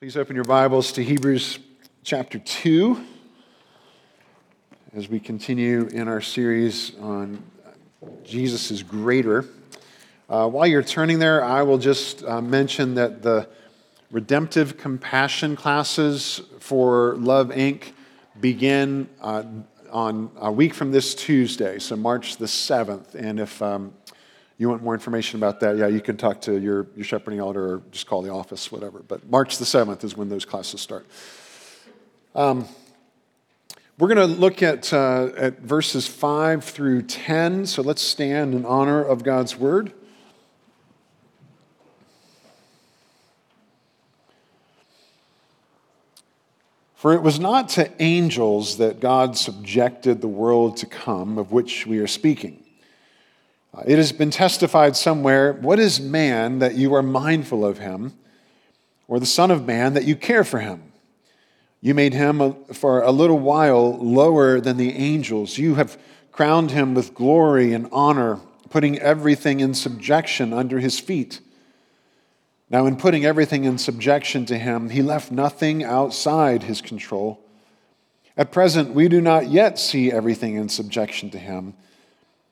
Please open your Bibles to Hebrews chapter 2 as we continue in our series on Jesus is greater. Uh, while you're turning there, I will just uh, mention that the redemptive compassion classes for Love Inc. begin uh, on a week from this Tuesday, so March the 7th. And if um, you want more information about that, yeah, you can talk to your, your shepherding elder or just call the office, whatever. But March the 7th is when those classes start. Um, we're going to look at, uh, at verses 5 through 10. So let's stand in honor of God's word. For it was not to angels that God subjected the world to come, of which we are speaking. It has been testified somewhere What is man that you are mindful of him, or the Son of Man that you care for him? You made him for a little while lower than the angels. You have crowned him with glory and honor, putting everything in subjection under his feet. Now, in putting everything in subjection to him, he left nothing outside his control. At present, we do not yet see everything in subjection to him.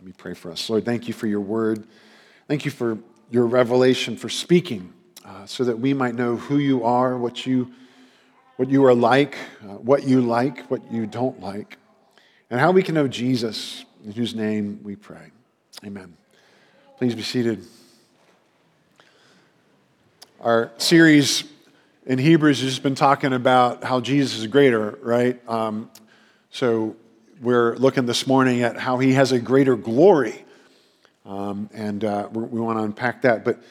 Let me pray for us. Lord, thank you for your word. Thank you for your revelation, for speaking, uh, so that we might know who you are, what you, what you are like, uh, what you like, what you don't like, and how we can know Jesus, in whose name we pray. Amen. Please be seated. Our series in Hebrews has been talking about how Jesus is greater, right? Um, so we're looking this morning at how he has a greater glory. Um, and uh, we want to unpack that. But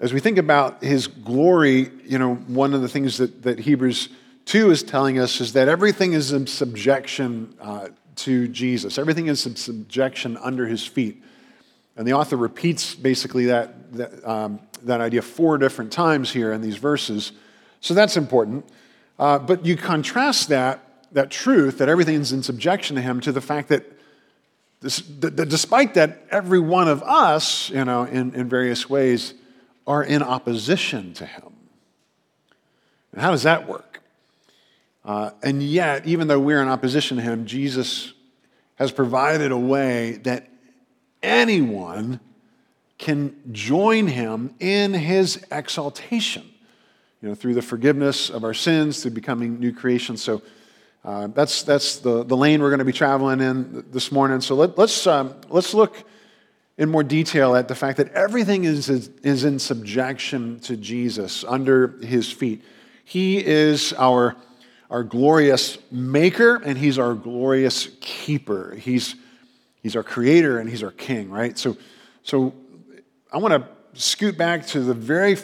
as we think about his glory, you know, one of the things that, that Hebrews 2 is telling us is that everything is in subjection uh, to Jesus, everything is in subjection under his feet. And the author repeats basically that, that, um, that idea four different times here in these verses. So that's important. Uh, but you contrast that that truth, that everything is in subjection to him, to the fact that, this, that despite that, every one of us, you know, in, in various ways, are in opposition to him. And how does that work? Uh, and yet, even though we're in opposition to him, Jesus has provided a way that anyone can join him in his exaltation, you know, through the forgiveness of our sins, through becoming new creations. So, uh, that's that's the, the lane we're going to be traveling in this morning. So let, us let's, um, let's look in more detail at the fact that everything is, is in subjection to Jesus, under his feet. He is our, our glorious maker, and he's our glorious keeper. He's, he's our creator, and he's our king, right? So, so I want to scoot back to the very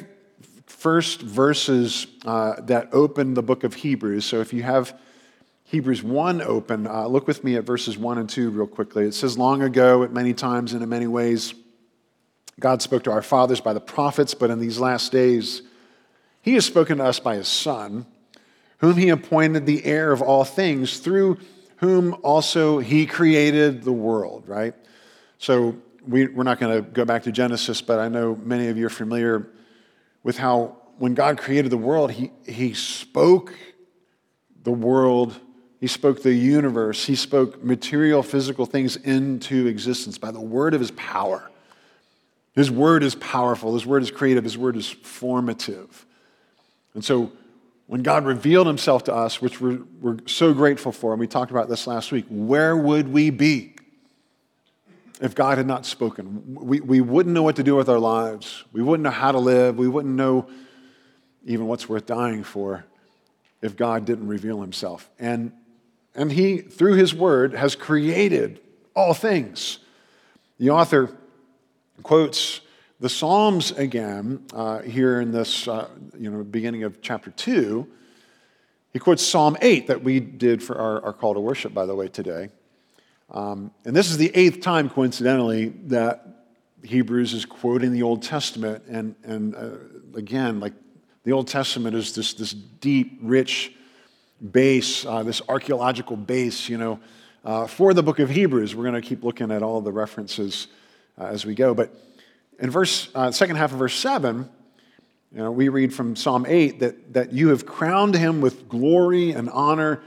first verses uh, that open the book of Hebrews. So if you have Hebrews 1 open, uh, look with me at verses 1 and 2 real quickly. It says, Long ago, at many times and in many ways, God spoke to our fathers by the prophets, but in these last days, He has spoken to us by His Son, whom He appointed the heir of all things, through whom also He created the world, right? So we, we're not going to go back to Genesis, but I know many of you are familiar with how when God created the world, He, he spoke the world he spoke the universe. He spoke material, physical things into existence by the word of his power. His word is powerful. His word is creative. His word is formative. And so when God revealed himself to us, which we're, we're so grateful for, and we talked about this last week, where would we be if God had not spoken? We, we wouldn't know what to do with our lives. We wouldn't know how to live. We wouldn't know even what's worth dying for if God didn't reveal himself. And and he, through his word, has created all things. The author quotes the Psalms again uh, here in this, uh, you know, beginning of chapter 2. He quotes Psalm 8 that we did for our, our call to worship, by the way, today. Um, and this is the eighth time, coincidentally, that Hebrews is quoting the Old Testament. And, and uh, again, like the Old Testament is this, this deep, rich base, uh, this archaeological base, you know, uh, for the book of Hebrews. We're going to keep looking at all the references uh, as we go. But in verse, uh, second half of verse 7, you know, we read from Psalm 8 that, that you have crowned him with glory and honor,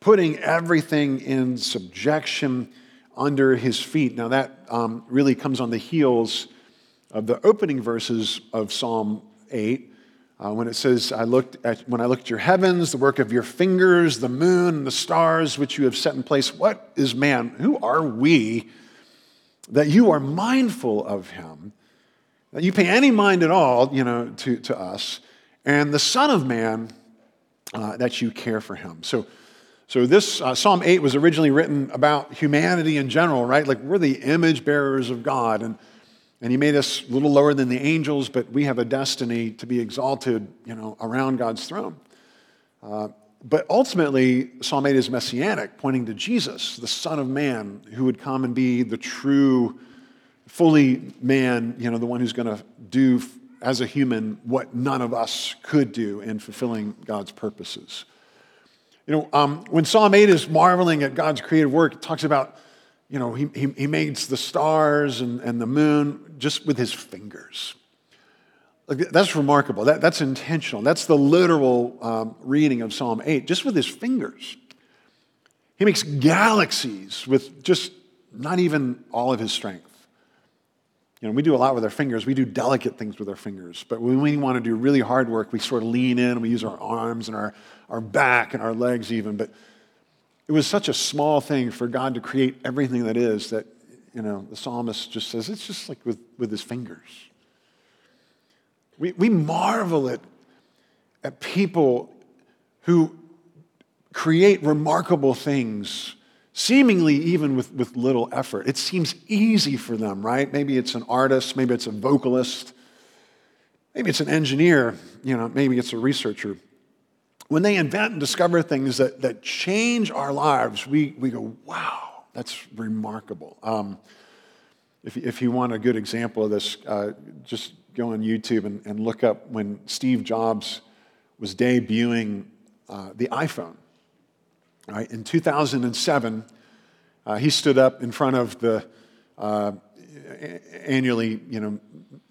putting everything in subjection under his feet. Now, that um, really comes on the heels of the opening verses of Psalm 8. Uh, when it says, I looked at, when I looked at your heavens, the work of your fingers, the moon, the stars, which you have set in place, what is man? Who are we that you are mindful of him? That you pay any mind at all, you know, to, to us, and the Son of Man, uh, that you care for him. So, so this uh, Psalm 8 was originally written about humanity in general, right? Like we're the image bearers of God, and, and He made us a little lower than the angels, but we have a destiny to be exalted, you know, around God's throne. Uh, but ultimately, Psalm 8 is messianic, pointing to Jesus, the Son of Man, who would come and be the true, fully man, you know, the one who's going to do as a human what none of us could do in fulfilling God's purposes. You know, um, when Psalm 8 is marveling at God's creative work, it talks about, you know, he, he, he makes the stars and, and the moon just with his fingers. Like, that's remarkable. That, that's intentional. That's the literal um, reading of Psalm 8, just with his fingers. He makes galaxies with just not even all of his strength. You know, we do a lot with our fingers. We do delicate things with our fingers. But when we want to do really hard work, we sort of lean in and we use our arms and our, our back and our legs even. But it was such a small thing for God to create everything that is that, you know, the psalmist just says it's just like with, with his fingers. We, we marvel at, at people who create remarkable things seemingly even with, with little effort. It seems easy for them, right? Maybe it's an artist, maybe it's a vocalist, maybe it's an engineer, you know, maybe it's a researcher. When they invent and discover things that, that change our lives, we, we go, wow, that's remarkable. Um, if, if you want a good example of this, uh, just go on YouTube and, and look up when Steve Jobs was debuting uh, the iPhone. Right? In 2007, uh, he stood up in front of the uh, annually, you know,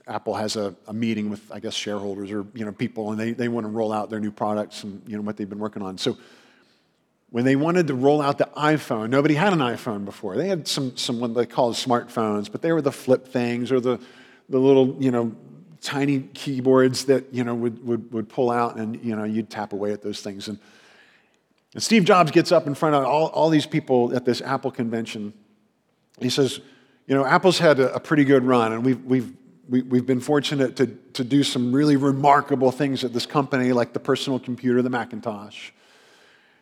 Apple has a, a, meeting with, I guess, shareholders or, you know, people, and they, they want to roll out their new products and, you know, what they've been working on. So when they wanted to roll out the iPhone, nobody had an iPhone before. They had some, some what they call smartphones, but they were the flip things or the, the little, you know, tiny keyboards that, you know, would, would, would pull out and, you know, you'd tap away at those things. And and Steve Jobs gets up in front of all, all these people at this Apple convention. He says, You know, Apple's had a, a pretty good run, and we've, we've, we, have we have been fortunate to, to do some really remarkable things at this company, like the personal computer, the Macintosh.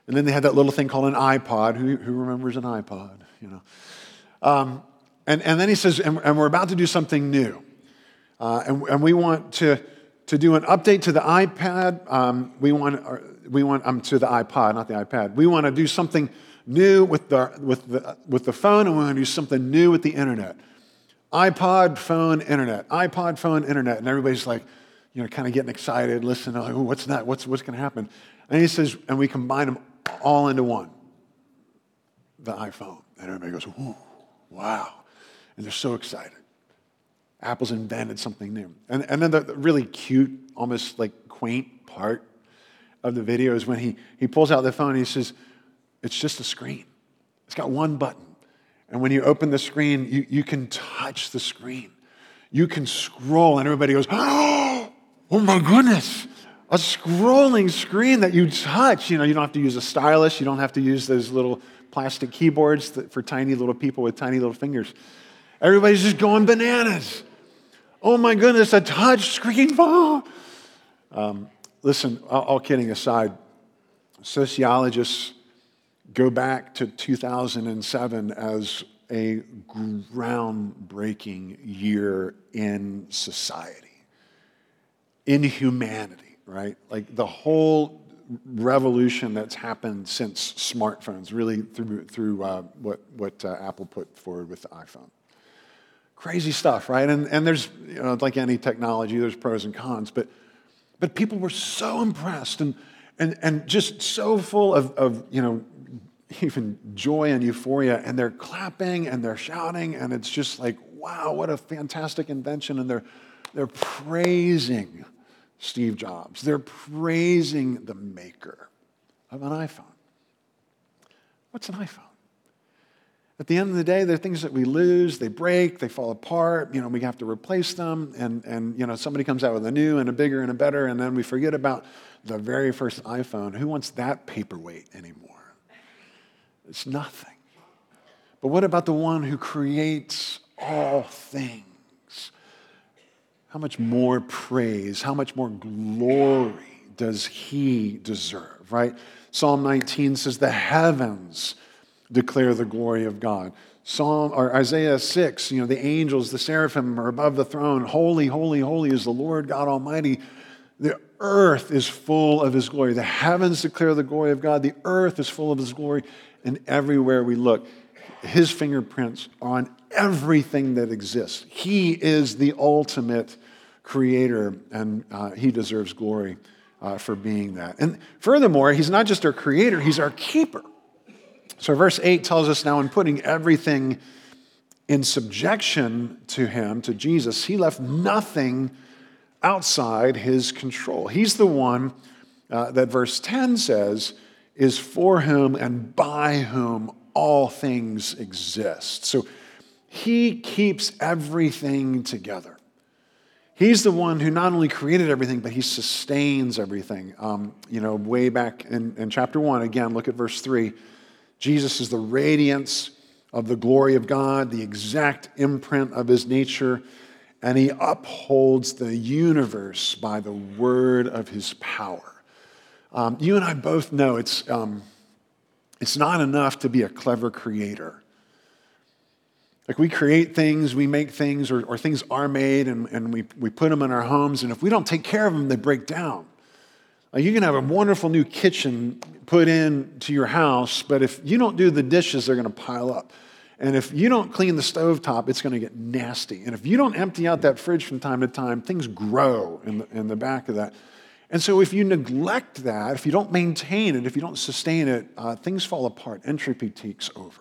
And then they had that little thing called an iPod. Who, who remembers an iPod? You know. Um, and, and then he says, and, and, we're about to do something new. Uh, and, and we want to, to do an update to the iPad. Um, we want, we want, um, to the iPod, not the iPad. We want to do something new with the, with the, with the phone, and we're going to do something new with the internet. iPod, phone, internet. iPod, phone, internet. And everybody's like, you know, kind of getting excited, listening, like, what's that? What's, what's going to happen? And he says, and we combine them all into one the iPhone. And everybody goes, ooh, wow. And they're so excited. Apple's invented something new. And, and then the really cute, almost like quaint part of the video is when he, he pulls out the phone and he says, It's just a screen. It's got one button. And when you open the screen, you, you can touch the screen. You can scroll, and everybody goes, Oh my goodness, a scrolling screen that you touch. You know, you don't have to use a stylus, you don't have to use those little plastic keyboards for tiny little people with tiny little fingers. Everybody's just going bananas. Oh my goodness, a touch screen phone. Um, listen, all kidding aside, sociologists go back to 2007 as a groundbreaking year in society, in humanity, right? Like the whole revolution that's happened since smartphones, really through, through uh, what, what uh, Apple put forward with the iPhone. Crazy stuff, right? And, and there's, you know, like any technology, there's pros and cons, but, but people were so impressed and, and, and just so full of, of, you know, even joy and euphoria, and they're clapping and they're shouting, and it's just like, wow, what a fantastic invention. And they're, they're praising Steve Jobs. They're praising the maker of an iPhone. What's an iPhone? At the end of the day, they're things that we lose, they break, they fall apart, you know, we have to replace them, and, and you know, somebody comes out with a new and a bigger and a better, and then we forget about the very first iPhone. Who wants that paperweight anymore? It's nothing. But what about the one who creates all things? How much more praise, how much more glory does he deserve, right? Psalm 19 says, The heavens declare the glory of God. Psalm or Isaiah 6, you know, the angels, the seraphim are above the throne. Holy, holy, holy is the Lord God Almighty. The earth is full of his glory. The heavens declare the glory of God. The earth is full of his glory. And everywhere we look, his fingerprints on everything that exists. He is the ultimate creator, and uh, he deserves glory uh, for being that. And furthermore, he's not just our creator, he's our keeper. So, verse 8 tells us now in putting everything in subjection to him, to Jesus, he left nothing outside his control. He's the one uh, that verse 10 says is for whom and by whom all things exist. So he keeps everything together. He's the one who not only created everything, but he sustains everything. Um, you know, way back in, in chapter one, again, look at verse three. Jesus is the radiance of the glory of God, the exact imprint of his nature, and he upholds the universe by the word of his power. Um, you and I both know it's, um, it's not enough to be a clever creator. Like we create things, we make things, or, or things are made, and, and we, we put them in our homes, and if we don't take care of them, they break down. Like you can have a wonderful new kitchen put in to your house, but if you don't do the dishes, they're going to pile up. And if you don't clean the stove top, it's going to get nasty. And if you don't empty out that fridge from time to time, things grow in the, in the back of that. And so, if you neglect that, if you don't maintain it, if you don't sustain it, uh, things fall apart. Entropy takes over.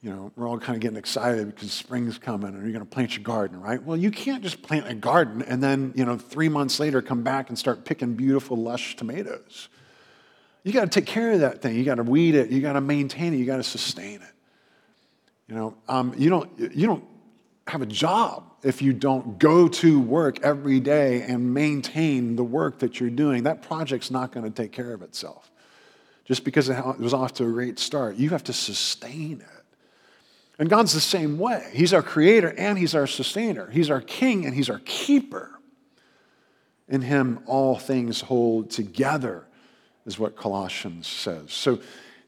You know, we're all kind of getting excited because spring's coming and you're going to plant your garden, right? Well, you can't just plant a garden and then, you know, three months later come back and start picking beautiful, lush tomatoes. You got to take care of that thing. You got to weed it. You got to maintain it. You got to sustain it. You know, um, you don't you don't have a job if you don't go to work every day and maintain the work that you're doing. That project's not going to take care of itself. Just because it was off to a great start, you have to sustain it. And God's the same way. He's our creator and He's our sustainer. He's our king and He's our keeper. In Him, all things hold together, is what Colossians says. So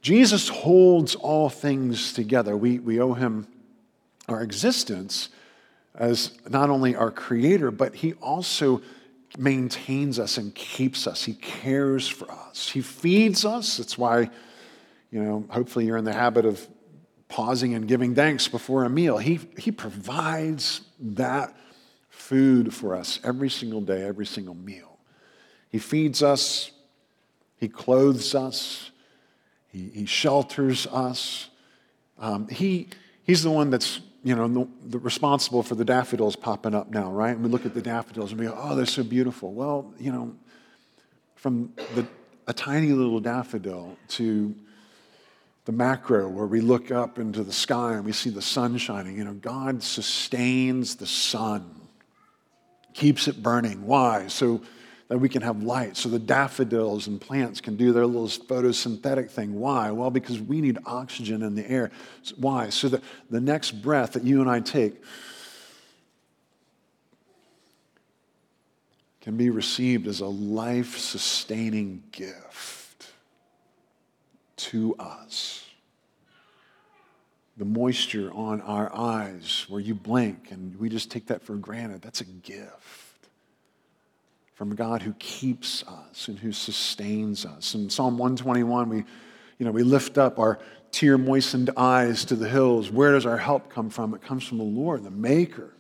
Jesus holds all things together. We, we owe Him our existence as not only our creator, but he also maintains us and keeps us. He cares for us. He feeds us. That's why, you know, hopefully you're in the habit of pausing and giving thanks before a meal. He, he provides that food for us every single day, every single meal. He feeds us, He clothes us, He, he shelters us. Um, he, he's the one that's you know, the, the responsible for the daffodils popping up now, right? And we look at the daffodils and we go, oh, they're so beautiful. Well, you know, from the, a tiny little daffodil to the macro where we look up into the sky and we see the sun shining, you know, God sustains the sun, keeps it burning. Why? So that we can have light so the daffodils and plants can do their little photosynthetic thing. Why? Well, because we need oxygen in the air. Why? So that the next breath that you and I take can be received as a life sustaining gift to us. The moisture on our eyes where you blink and we just take that for granted, that's a gift from God who keeps us and who sustains us. In Psalm 121, we, you know, we lift up our tear moistened eyes to the hills. Where does our help come from? It comes from the Lord, the maker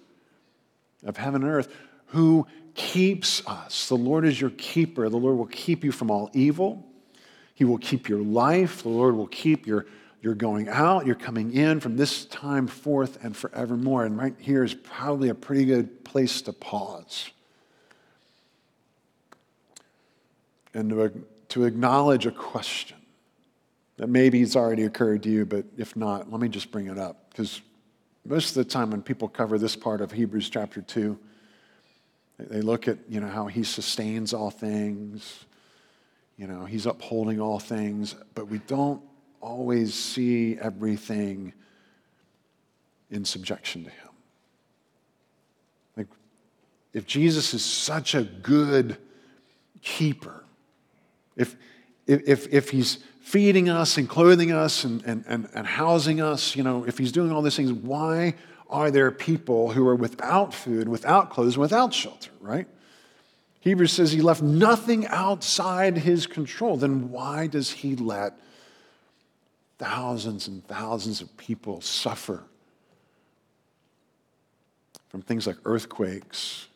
of heaven and earth, who keeps us. The Lord is your keeper. The Lord will keep you from all evil. He will keep your life. The Lord will keep your, your going out, your coming in from this time forth and forevermore. And right here is probably a pretty good place to pause. And to, to acknowledge a question that maybe has already occurred to you, but if not, let me just bring it up. Because most of the time when people cover this part of Hebrews chapter 2, they look at, you know, how he sustains all things, you know, he's upholding all things, but we don't always see everything in subjection to him. Like, if Jesus is such a good keeper, if, if, if he's feeding us and clothing us and, and, and, and housing us, you know, if he's doing all these things, why are there people who are without food, without clothes, without shelter, right? Hebrews says he left nothing outside his control. Then why does he let thousands and thousands of people suffer from things like earthquakes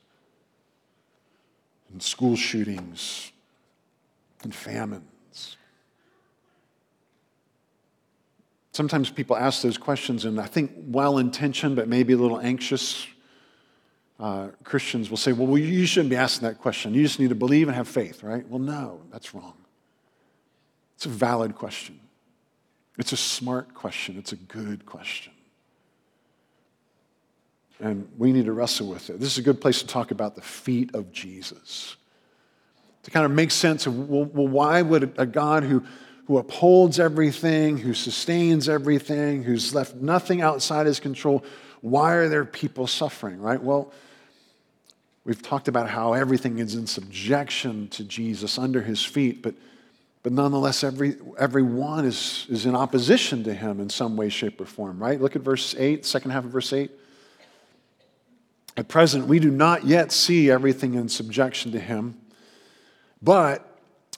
and school shootings and famines. Sometimes people ask those questions, and I think well intentioned, but maybe a little anxious uh, Christians will say, Well, you shouldn't be asking that question. You just need to believe and have faith, right? Well, no, that's wrong. It's a valid question. It's a smart question. It's a good question. And we need to wrestle with it. This is a good place to talk about the feet of Jesus to kind of make sense of well, well, why would a God who, who upholds everything, who sustains everything, who's left nothing outside his control, why are there people suffering, right? Well, we've talked about how everything is in subjection to Jesus under his feet, but, but nonetheless, every, everyone is, is in opposition to him in some way, shape, or form, right? Look at verse 8, second half of verse 8. At present, we do not yet see everything in subjection to him but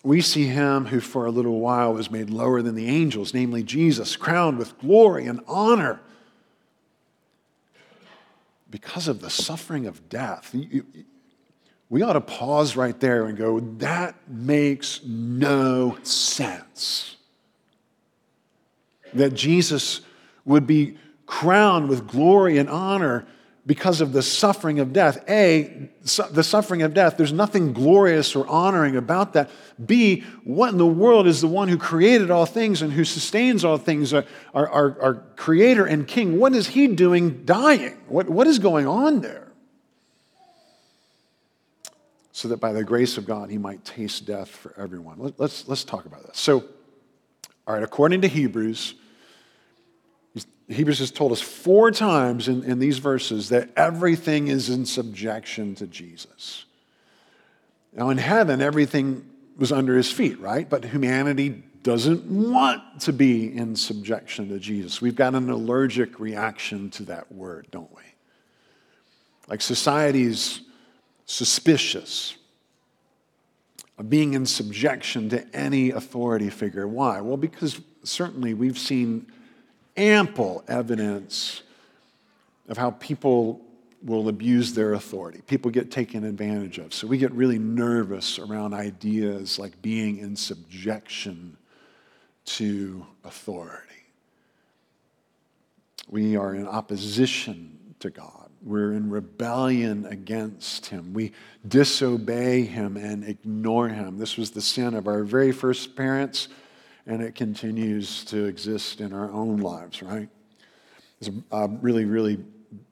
we see him who for a little while was made lower than the angels, namely Jesus, crowned with glory and honor because of the suffering of death. We ought to pause right there and go, that makes no sense. That Jesus would be crowned with glory and honor because of the suffering of death. A, the suffering of death, there's nothing glorious or honoring about that. B, what in the world is the one who created all things and who sustains all things, uh, our, our, our creator and king? What is he doing dying? What, what is going on there? So that by the grace of God, he might taste death for everyone. Let, let's, let's talk about this. So, all right, according to Hebrews, Hebrews has told us four times in, in these verses that everything is in subjection to Jesus. Now, in heaven, everything was under his feet, right? But humanity doesn't want to be in subjection to Jesus. We've got an allergic reaction to that word, don't we? Like society's suspicious of being in subjection to any authority figure. Why? Well, because certainly we've seen ample evidence of how people will abuse their authority. People get taken advantage of. So we get really nervous around ideas like being in subjection to authority. We are in opposition to God. We're in rebellion against Him. We disobey Him and ignore Him. This was the sin of our very first parents and it continues to exist in our own lives, right? There's a really, really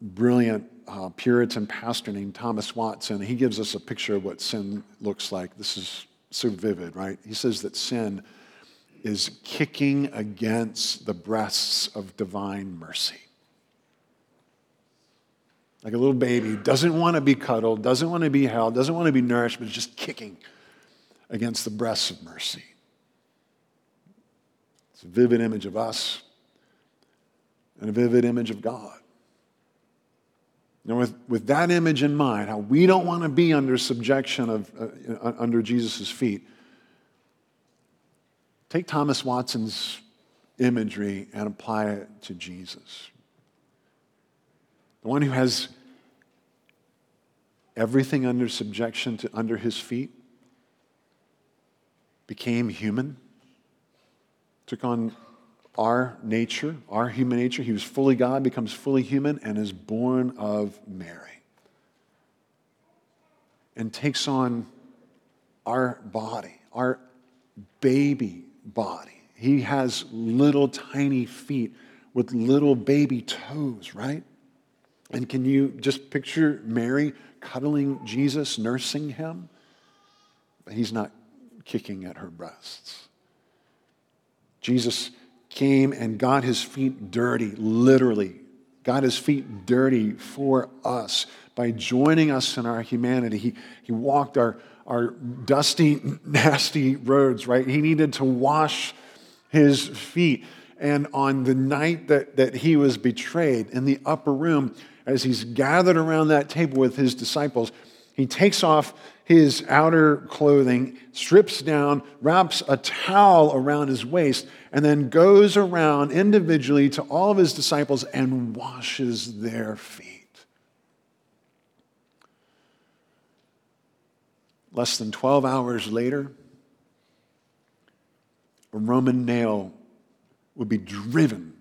brilliant uh, Puritan pastor named Thomas Watson. He gives us a picture of what sin looks like. This is so vivid, right? He says that sin is kicking against the breasts of divine mercy. Like a little baby, doesn't want to be cuddled, doesn't want to be held, doesn't want to be nourished, but is just kicking against the breasts of mercy. It's a vivid image of us and a vivid image of God. Now, with, with that image in mind, how we don't want to be under subjection of, uh, under Jesus' feet, take Thomas Watson's imagery and apply it to Jesus. The one who has everything under subjection to under his feet became human, took on our nature, our human nature. He was fully God, becomes fully human, and is born of Mary. And takes on our body, our baby body. He has little tiny feet with little baby toes, right? And can you just picture Mary cuddling Jesus, nursing him? But he's not kicking at her breasts. Jesus came and got his feet dirty, literally, got his feet dirty for us by joining us in our humanity. He, he walked our, our dusty, nasty roads, right? He needed to wash his feet. And on the night that, that he was betrayed in the upper room, as he's gathered around that table with his disciples, he takes off his outer clothing, strips down, wraps a towel around his waist, and then goes around individually to all of his disciples and washes their feet. Less than 12 hours later, a Roman nail would be driven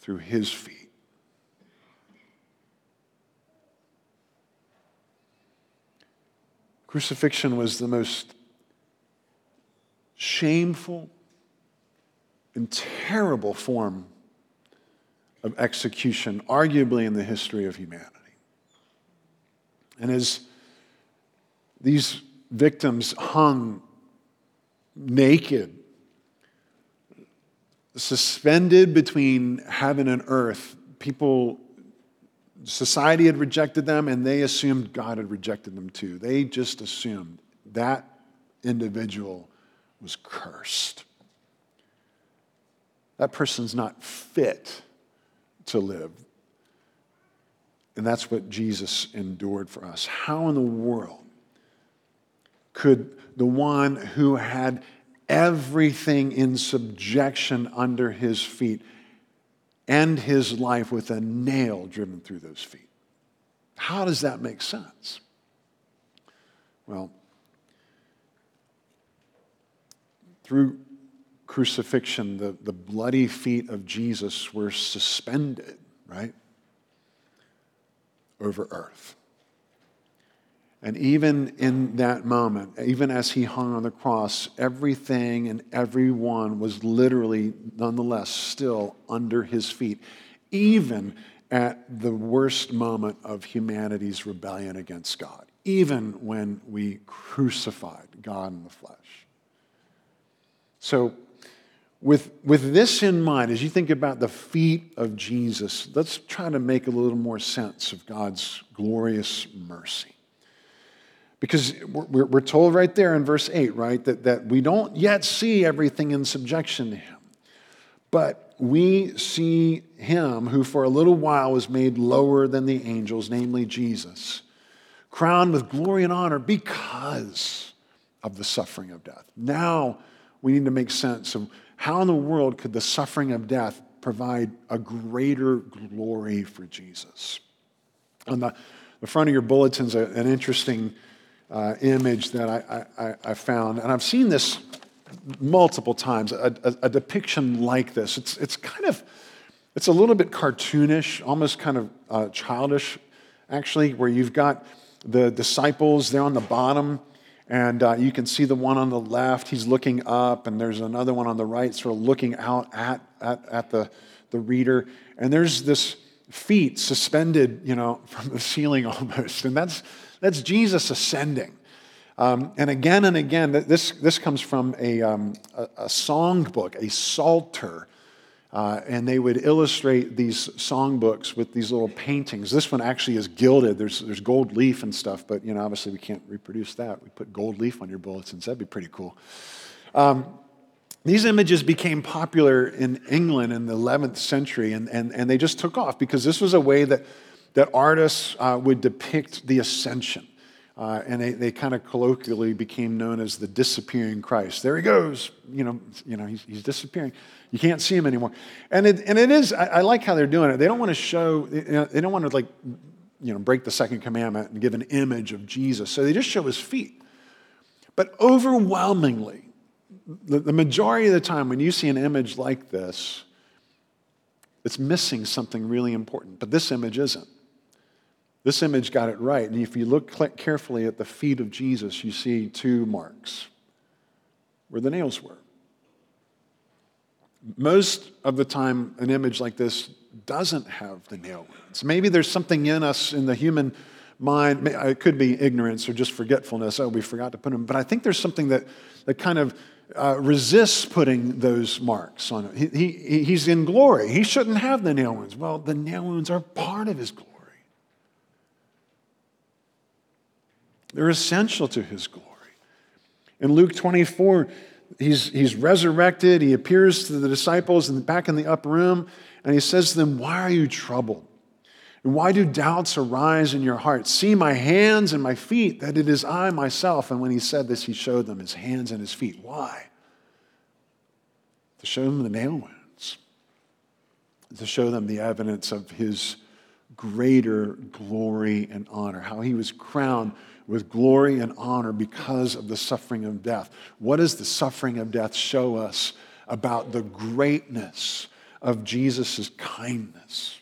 through his feet. Crucifixion was the most shameful and terrible form of execution, arguably in the history of humanity. And as these victims hung naked, suspended between heaven and earth, people Society had rejected them, and they assumed God had rejected them too. They just assumed that individual was cursed. That person's not fit to live. And that's what Jesus endured for us. How in the world could the one who had everything in subjection under his feet end his life with a nail driven through those feet. How does that make sense? Well, through crucifixion, the, the bloody feet of Jesus were suspended, right, over earth. And even in that moment, even as he hung on the cross, everything and everyone was literally, nonetheless, still under his feet, even at the worst moment of humanity's rebellion against God, even when we crucified God in the flesh. So, with, with this in mind, as you think about the feet of Jesus, let's try to make a little more sense of God's glorious mercy. Because we're, told right there in verse 8, right, that, that we don't yet see everything in subjection to him. But we see him who for a little while was made lower than the angels, namely Jesus, crowned with glory and honor because of the suffering of death. Now we need to make sense of how in the world could the suffering of death provide a greater glory for Jesus. On the, the front of your bulletins, an interesting uh, image that I, I, I, found, and I've seen this multiple times, a, a, a, depiction like this. It's, it's kind of, it's a little bit cartoonish, almost kind of uh, childish, actually, where you've got the disciples, they're on the bottom, and uh, you can see the one on the left, he's looking up, and there's another one on the right, sort of looking out at, at, at the, the reader. And there's this feet suspended, you know, from the ceiling almost. And that's, that's Jesus ascending. Um, and again and again, this, this comes from a, um, a, a song book, a psalter. Uh, and they would illustrate these songbooks with these little paintings. This one actually is gilded. There's, there's gold leaf and stuff, but you know, obviously we can't reproduce that. We put gold leaf on your bulletins. That'd be pretty cool. Um, these images became popular in England in the 11th century, and, and, and they just took off because this was a way that that artists uh, would depict the ascension. Uh, and they, they kind of colloquially became known as the disappearing Christ. There he goes. You know, you know he's, he's disappearing. You can't see him anymore. And it, and it is, I, I like how they're doing it. They don't want to show, they don't want to like, you know, break the second commandment and give an image of Jesus. So they just show his feet. But overwhelmingly, the, the majority of the time when you see an image like this, it's missing something really important. But this image isn't. This image got it right. And if you look carefully at the feet of Jesus, you see two marks where the nails were. Most of the time, an image like this doesn't have the nail wounds. Maybe there's something in us in the human mind. It could be ignorance or just forgetfulness. Oh, we forgot to put them. But I think there's something that, that kind of uh, resists putting those marks on it. He, he, he's in glory. He shouldn't have the nail wounds. Well, the nail wounds are part of his glory. They're essential to his glory. In Luke 24, he's, he's resurrected. He appears to the disciples the, back in the upper room, and he says to them, Why are you troubled? And why do doubts arise in your hearts? See my hands and my feet, that it is I myself. And when he said this, he showed them his hands and his feet. Why? To show them the nail wounds, to show them the evidence of his greater glory and honor, how he was crowned with glory and honor because of the suffering of death. What does the suffering of death show us about the greatness of Jesus' kindness?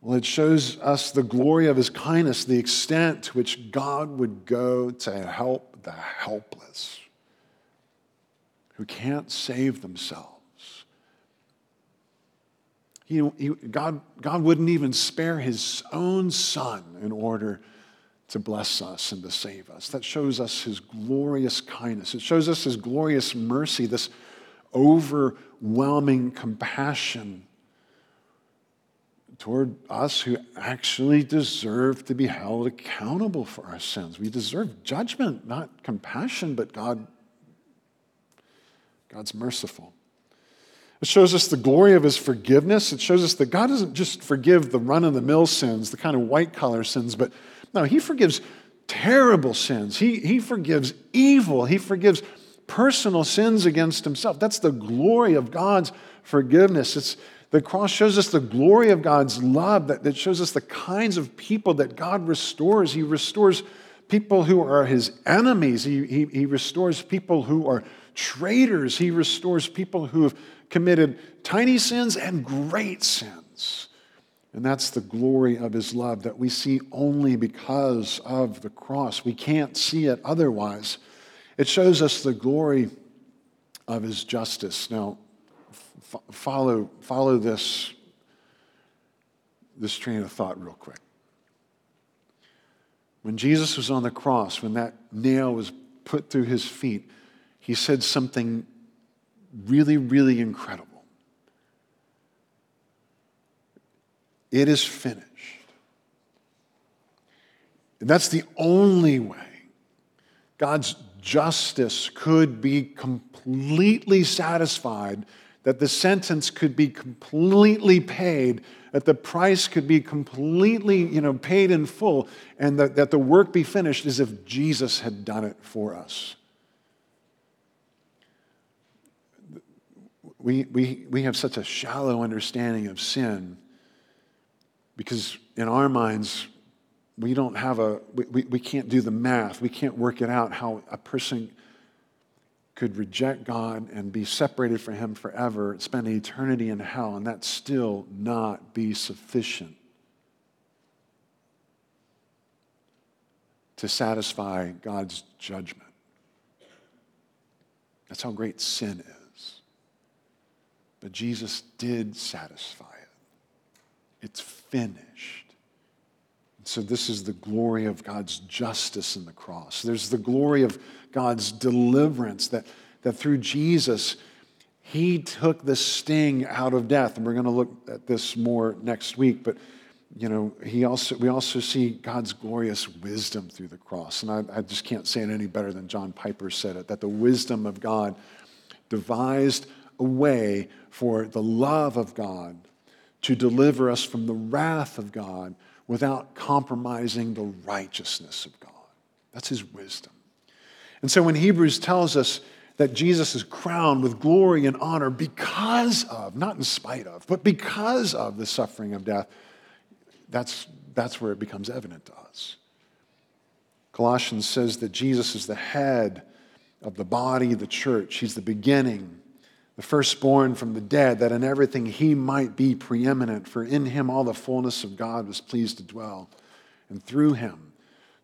Well, it shows us the glory of his kindness, the extent to which God would go to help the helpless who can't save themselves. He, he, God, God wouldn't even spare his own son in order to bless us and to save us. That shows us his glorious kindness. It shows us his glorious mercy, this overwhelming compassion toward us who actually deserve to be held accountable for our sins. We deserve judgment, not compassion, but God God's merciful. It shows us the glory of his forgiveness. It shows us that God doesn't just forgive the run of the mill sins, the kind of white collar sins, but no, he forgives terrible sins. He, he forgives evil. He forgives personal sins against himself. That's the glory of God's forgiveness. It's, the cross shows us the glory of God's love, that, that shows us the kinds of people that God restores. He restores people who are his enemies, he, he, he restores people who are traitors, he restores people who have committed tiny sins and great sins. And that's the glory of his love that we see only because of the cross. We can't see it otherwise. It shows us the glory of his justice. Now, f- follow, follow this, this train of thought real quick. When Jesus was on the cross, when that nail was put through his feet, he said something really, really incredible. It is finished. And that's the only way God's justice could be completely satisfied, that the sentence could be completely paid, that the price could be completely you know, paid in full, and that, that the work be finished as if Jesus had done it for us. We, we, we have such a shallow understanding of sin because in our minds, we don't have a, we, we, we can't do the math. We can't work it out how a person could reject God and be separated from Him forever, spend eternity in hell, and that still not be sufficient to satisfy God's judgment. That's how great sin is. But Jesus did satisfy it. it's finished. So, this is the glory of God's justice in the cross. There's the glory of God's deliverance that, that through Jesus, He took the sting out of death. And we're going to look at this more next week. But, you know, he also, we also see God's glorious wisdom through the cross. And I, I just can't say it any better than John Piper said it that the wisdom of God devised a way for the love of God to deliver us from the wrath of God without compromising the righteousness of God. That's his wisdom. And so when Hebrews tells us that Jesus is crowned with glory and honor because of, not in spite of, but because of the suffering of death, that's, that's where it becomes evident to us. Colossians says that Jesus is the head of the body, the church. He's the beginning, the firstborn from the dead, that in everything he might be preeminent. For in him all the fullness of God was pleased to dwell, and through him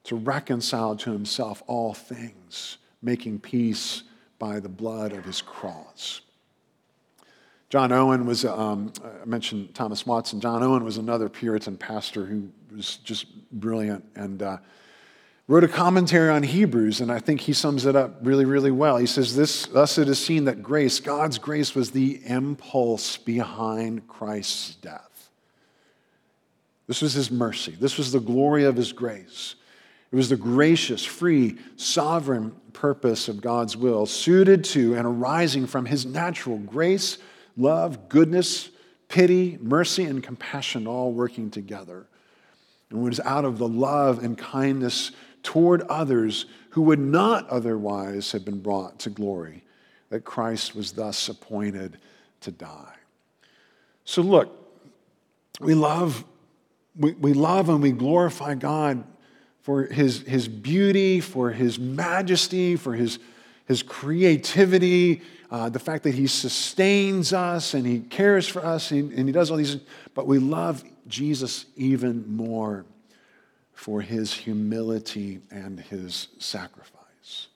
to reconcile to himself all things, making peace by the blood of his cross. John Owen was, um, I mentioned Thomas Watson. John Owen was another Puritan pastor who was just brilliant and uh, wrote a commentary on Hebrews, and I think he sums it up really, really well. He says, this, Thus it is seen that grace, God's grace, was the impulse behind Christ's death. This was his mercy, this was the glory of his grace. It was the gracious, free, sovereign purpose of God's will, suited to and arising from his natural grace, love, goodness, pity, mercy, and compassion all working together. And it was out of the love and kindness toward others who would not otherwise have been brought to glory that Christ was thus appointed to die. So, look, we love, we, we love and we glorify God for his, his beauty, for his majesty, for his, his creativity, uh, the fact that he sustains us and he cares for us and, and he does all these. But we love Jesus even more for his humility and his sacrifice.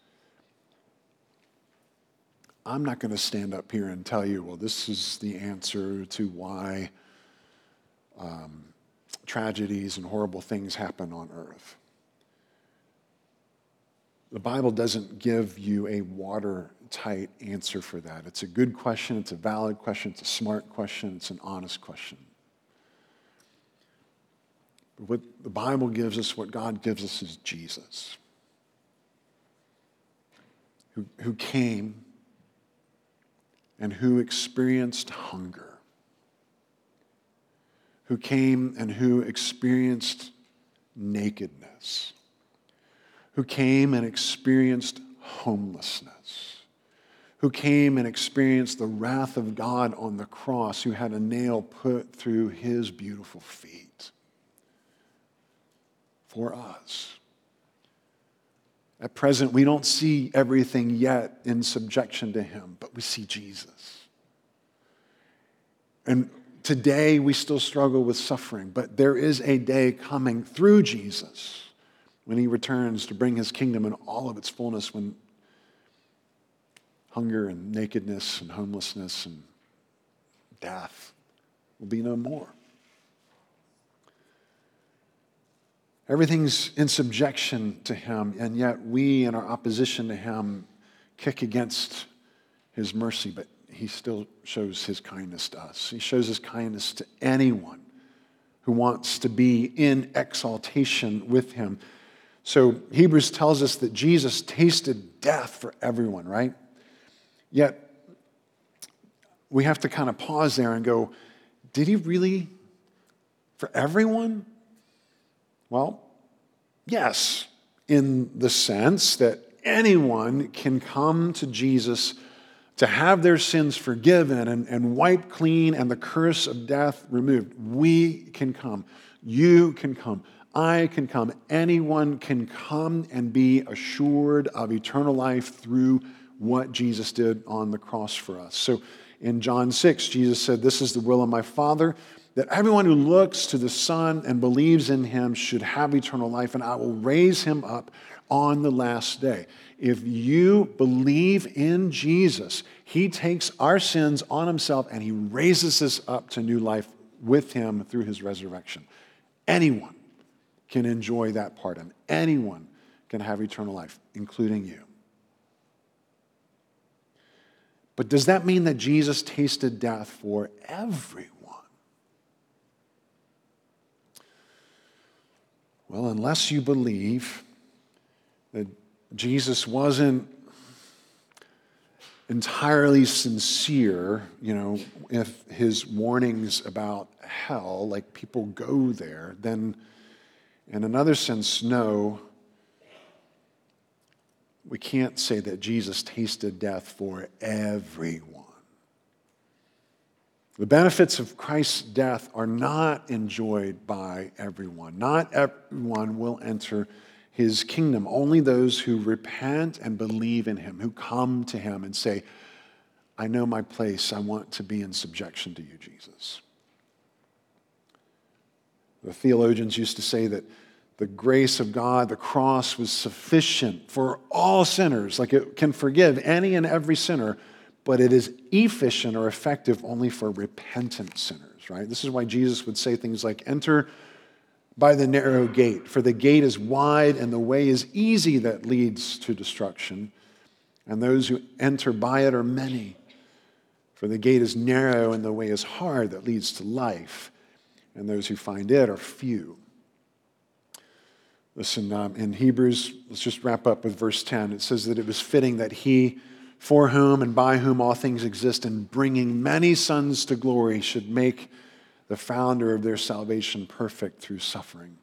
I'm not going to stand up here and tell you, well, this is the answer to why um, tragedies and horrible things happen on earth. The Bible doesn't give you a watertight answer for that. It's a good question, it's a valid question, it's a smart question, it's an honest question. But what the Bible gives us, what God gives us, is Jesus, who, who came and who experienced hunger, who came and who experienced nakedness who came and experienced homelessness, who came and experienced the wrath of God on the cross, who had a nail put through his beautiful feet for us. At present, we don't see everything yet in subjection to him, but we see Jesus. And today we still struggle with suffering, but there is a day coming through Jesus when he returns to bring his kingdom in all of its fullness, when hunger and nakedness and homelessness and death will be no more. Everything's in subjection to him, and yet we, in our opposition to him, kick against his mercy, but he still shows his kindness to us. He shows his kindness to anyone who wants to be in exaltation with him. So Hebrews tells us that Jesus tasted death for everyone, right? Yet we have to kind of pause there and go, did he really for everyone? Well, yes, in the sense that anyone can come to Jesus to have their sins forgiven and, and wiped clean and the curse of death removed. We can come. You can come. I can come. Anyone can come and be assured of eternal life through what Jesus did on the cross for us. So in John 6, Jesus said, This is the will of my Father, that everyone who looks to the Son and believes in him should have eternal life, and I will raise him up on the last day. If you believe in Jesus, he takes our sins on himself and he raises us up to new life with him through his resurrection. Anyone can enjoy that pardon. Anyone can have eternal life, including you. But does that mean that Jesus tasted death for everyone? Well, unless you believe that Jesus wasn't entirely sincere, you know, if his warnings about hell, like people go there, then In another sense, no, we can't say that Jesus tasted death for everyone. The benefits of Christ's death are not enjoyed by everyone. Not everyone will enter his kingdom. Only those who repent and believe in him, who come to him and say, I know my place. I want to be in subjection to you, Jesus. The theologians used to say that the grace of God, the cross, was sufficient for all sinners. Like it can forgive any and every sinner, but it is efficient or effective only for repentant sinners, right? This is why Jesus would say things like, Enter by the narrow gate, for the gate is wide and the way is easy that leads to destruction, and those who enter by it are many. For the gate is narrow and the way is hard that leads to life, and those who find it are few. Listen, um, in Hebrews, let's just wrap up with verse 10. It says that it was fitting that he, for whom and by whom all things exist, and bringing many sons to glory, should make the founder of their salvation perfect through suffering.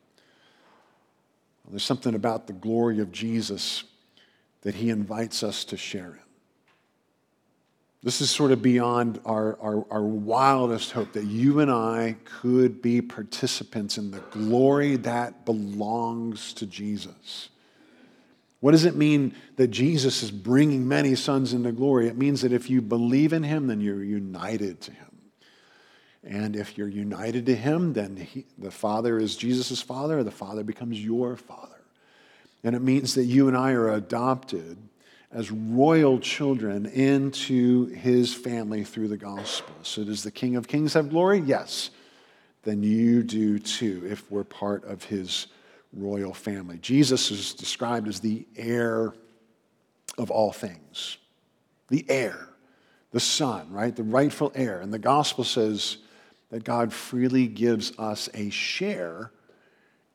Well, there's something about the glory of Jesus that he invites us to share in. This is sort of beyond our, our, our, wildest hope that you and I could be participants in the glory that belongs to Jesus. What does it mean that Jesus is bringing many sons into glory? It means that if you believe in him, then you're united to him. And if you're united to him, then he, the Father is Jesus' Father, the Father becomes your Father. And it means that you and I are adopted as royal children into his family through the gospel. So, does the King of Kings have glory? Yes. Then you do too, if we're part of his royal family. Jesus is described as the heir of all things, the heir, the son, right? The rightful heir. And the gospel says that God freely gives us a share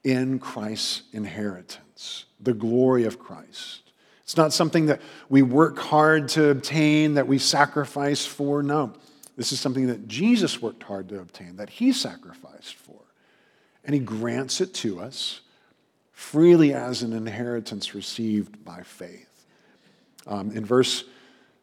in Christ's inheritance, the glory of Christ. It's not something that we work hard to obtain, that we sacrifice for. No, this is something that Jesus worked hard to obtain, that he sacrificed for. And he grants it to us freely as an inheritance received by faith. Um, in verse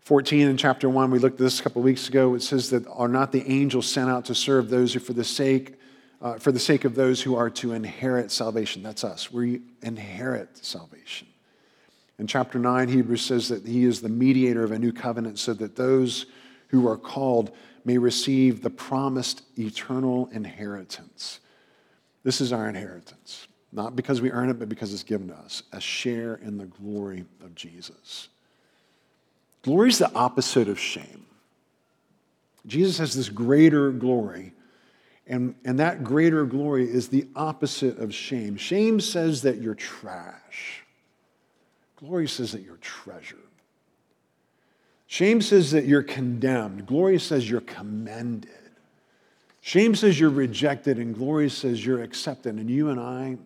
14 in chapter 1, we looked at this a couple weeks ago. It says that are not the angels sent out to serve those who, for the sake uh, for the sake of those who are to inherit salvation. That's us. We inherit salvation. In chapter 9, Hebrews says that he is the mediator of a new covenant so that those who are called may receive the promised eternal inheritance. This is our inheritance, not because we earn it, but because it's given to us a share in the glory of Jesus. Glory is the opposite of shame. Jesus has this greater glory, and, and that greater glory is the opposite of shame. Shame says that you're trash. Glory says that you're treasured. Shame says that you're condemned. Glory says you're commended. Shame says you're rejected, and glory says you're accepted. And you and I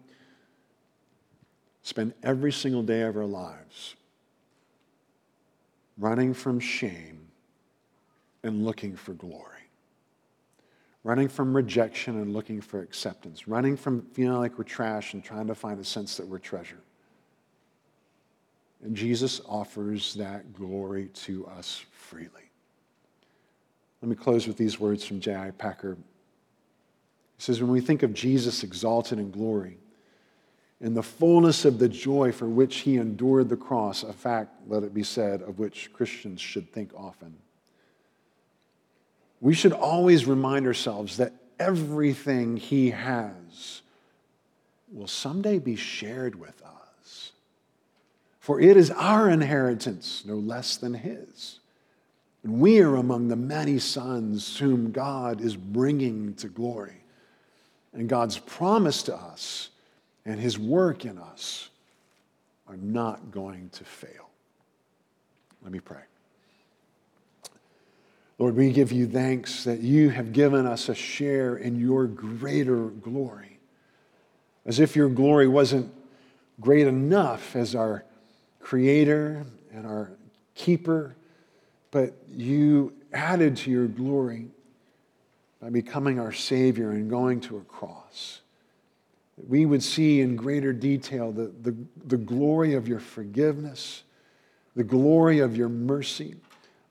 spend every single day of our lives running from shame and looking for glory. Running from rejection and looking for acceptance. Running from feeling like we're trash and trying to find a sense that we're treasure. And Jesus offers that glory to us freely. Let me close with these words from J.I. Packer. He says, When we think of Jesus exalted in glory, in the fullness of the joy for which he endured the cross, a fact, let it be said, of which Christians should think often, we should always remind ourselves that everything he has will someday be shared with us. For it is our inheritance, no less than his. And we are among the many sons whom God is bringing to glory. And God's promise to us and his work in us are not going to fail. Let me pray. Lord, we give you thanks that you have given us a share in your greater glory. As if your glory wasn't great enough as our creator and our keeper, but you added to your glory by becoming our Savior and going to a cross. We would see in greater detail the, the, the glory of your forgiveness, the glory of your mercy,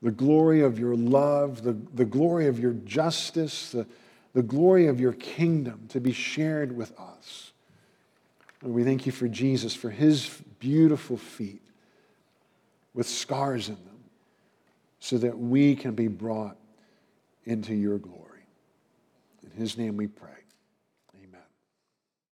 the glory of your love, the, the glory of your justice, the, the glory of your kingdom to be shared with us. And we thank you for Jesus, for his beautiful feet with scars in them, so that we can be brought into your glory. In his name we pray.